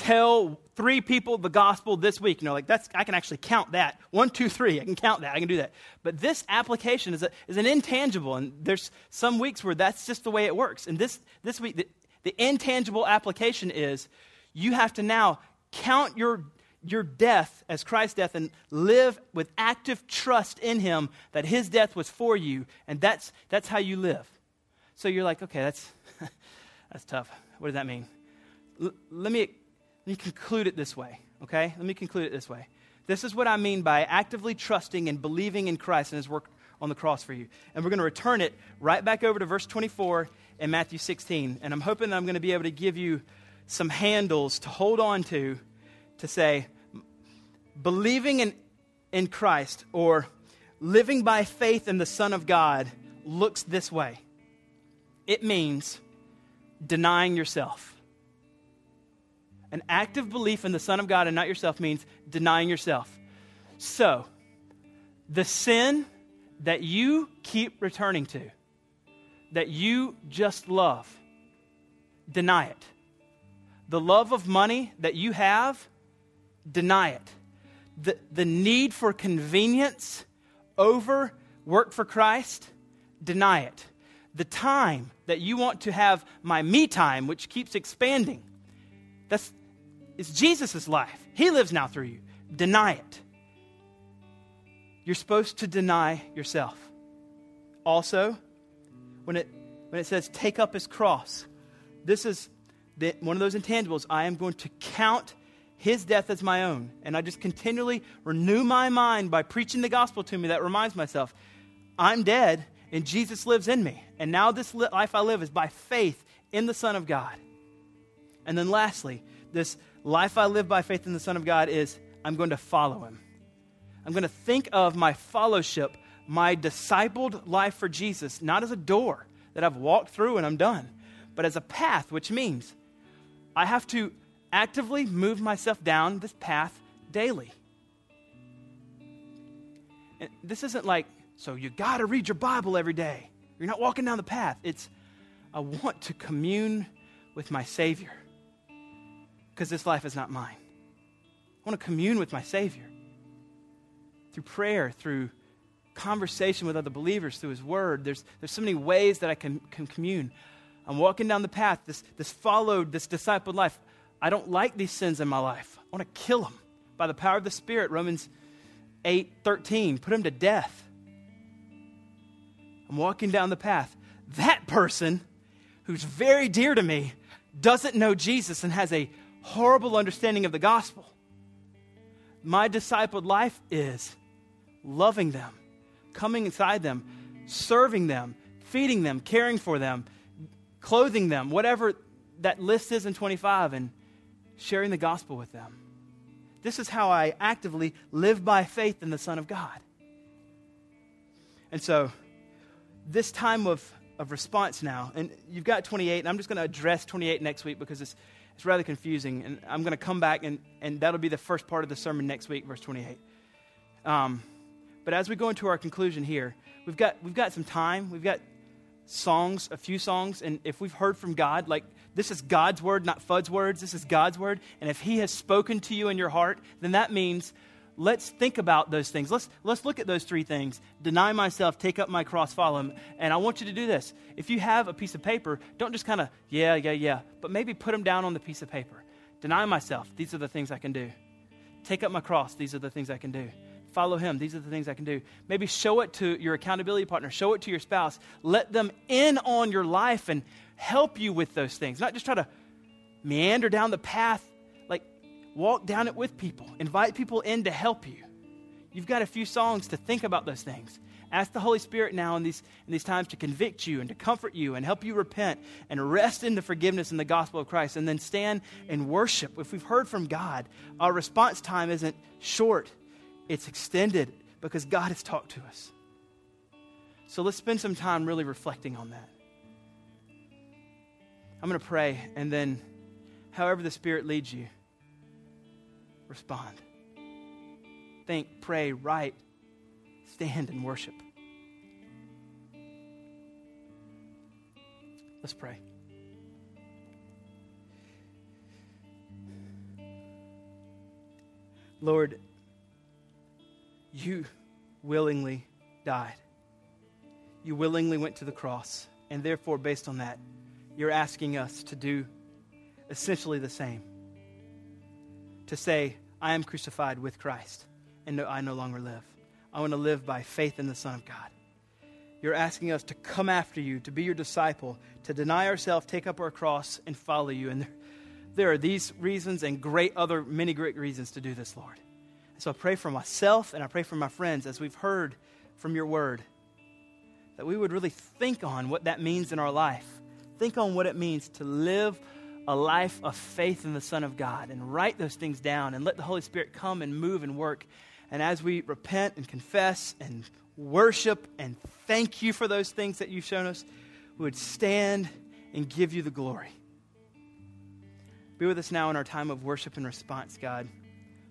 tell three people the gospel this week. You know, like that's, I can actually count that. One, two, three. I can count that. I can do that. But this application is, a, is an intangible. And there's some weeks where that's just the way it works. And this, this week, the, the intangible application is you have to now count your, your death as Christ's death and live with active trust in Him that His death was for you. And that's, that's how you live. So you're like, okay, that's, (laughs) that's tough. What does that mean? L- let me let me conclude it this way, okay? Let me conclude it this way. This is what I mean by actively trusting and believing in Christ and his work on the cross for you. And we're going to return it right back over to verse 24 in Matthew 16. And I'm hoping that I'm going to be able to give you some handles to hold on to to say, believing in, in Christ or living by faith in the Son of God looks this way it means denying yourself. An active belief in the Son of God and not yourself means denying yourself. So, the sin that you keep returning to, that you just love, deny it. The love of money that you have, deny it. The, the need for convenience over work for Christ, deny it. The time that you want to have my me time, which keeps expanding, that's, it's Jesus' life. He lives now through you. Deny it. You're supposed to deny yourself. Also, when it, when it says take up his cross, this is the, one of those intangibles. I am going to count his death as my own. And I just continually renew my mind by preaching the gospel to me that reminds myself I'm dead and Jesus lives in me. And now this life I live is by faith in the Son of God. And then lastly, this life I live by faith in the Son of God is I'm going to follow him. I'm going to think of my fellowship, my discipled life for Jesus, not as a door that I've walked through and I'm done, but as a path, which means I have to actively move myself down this path daily. And this isn't like, so you got to read your Bible every day. You're not walking down the path. It's, I want to commune with my Savior because this life is not mine. I want to commune with my Savior through prayer, through conversation with other believers, through His Word. There's, there's so many ways that I can, can commune. I'm walking down the path, this, this followed, this discipled life. I don't like these sins in my life. I want to kill them by the power of the Spirit. Romans 8 13. Put them to death. I'm walking down the path. That person who's very dear to me doesn't know Jesus and has a horrible understanding of the gospel. My discipled life is loving them, coming inside them, serving them, feeding them, caring for them, clothing them, whatever that list is in 25, and sharing the gospel with them. This is how I actively live by faith in the Son of God. And so, this time of, of response now, and you've got 28, and I'm just going to address 28 next week because it's it's rather confusing. And I'm going to come back, and, and that'll be the first part of the sermon next week, verse 28. Um, but as we go into our conclusion here, we've got, we've got some time. We've got songs, a few songs. And if we've heard from God, like this is God's word, not Fudd's words, this is God's word. And if He has spoken to you in your heart, then that means let's think about those things. Let's, let's look at those three things deny myself, take up my cross, follow him. And I want you to do this. If you have a piece of paper, don't just kind of, yeah, yeah, yeah, but maybe put them down on the piece of paper. Deny myself. These are the things I can do. Take up my cross. These are the things I can do. Follow him. These are the things I can do. Maybe show it to your accountability partner, show it to your spouse. Let them in on your life and help you with those things. Not just try to meander down the path, walk down it with people. Invite people in to help you. You've got a few songs to think about those things. Ask the Holy Spirit now in these, in these times to convict you and to comfort you and help you repent and rest in the forgiveness and the gospel of Christ and then stand and worship. If we've heard from God, our response time isn't short, it's extended because God has talked to us. So let's spend some time really reflecting on that. I'm going to pray, and then, however the Spirit leads you, respond. Think, pray, write, stand, and worship. Let's pray. Lord, you willingly died. You willingly went to the cross. And therefore, based on that, you're asking us to do essentially the same. To say, I am crucified with Christ, and no, I no longer live. I want to live by faith in the Son of God. You're asking us to come after you, to be your disciple, to deny ourselves, take up our cross, and follow you. And there, there are these reasons and great other, many great reasons to do this, Lord. So I pray for myself and I pray for my friends as we've heard from your word that we would really think on what that means in our life. Think on what it means to live a life of faith in the Son of God and write those things down and let the Holy Spirit come and move and work. And as we repent and confess and worship and thank you for those things that you've shown us, we would stand and give you the glory. Be with us now in our time of worship and response, God.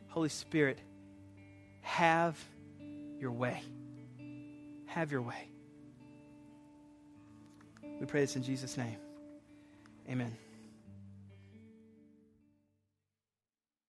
Holy Spirit, have your way. Have your way. We pray this in Jesus' name. Amen.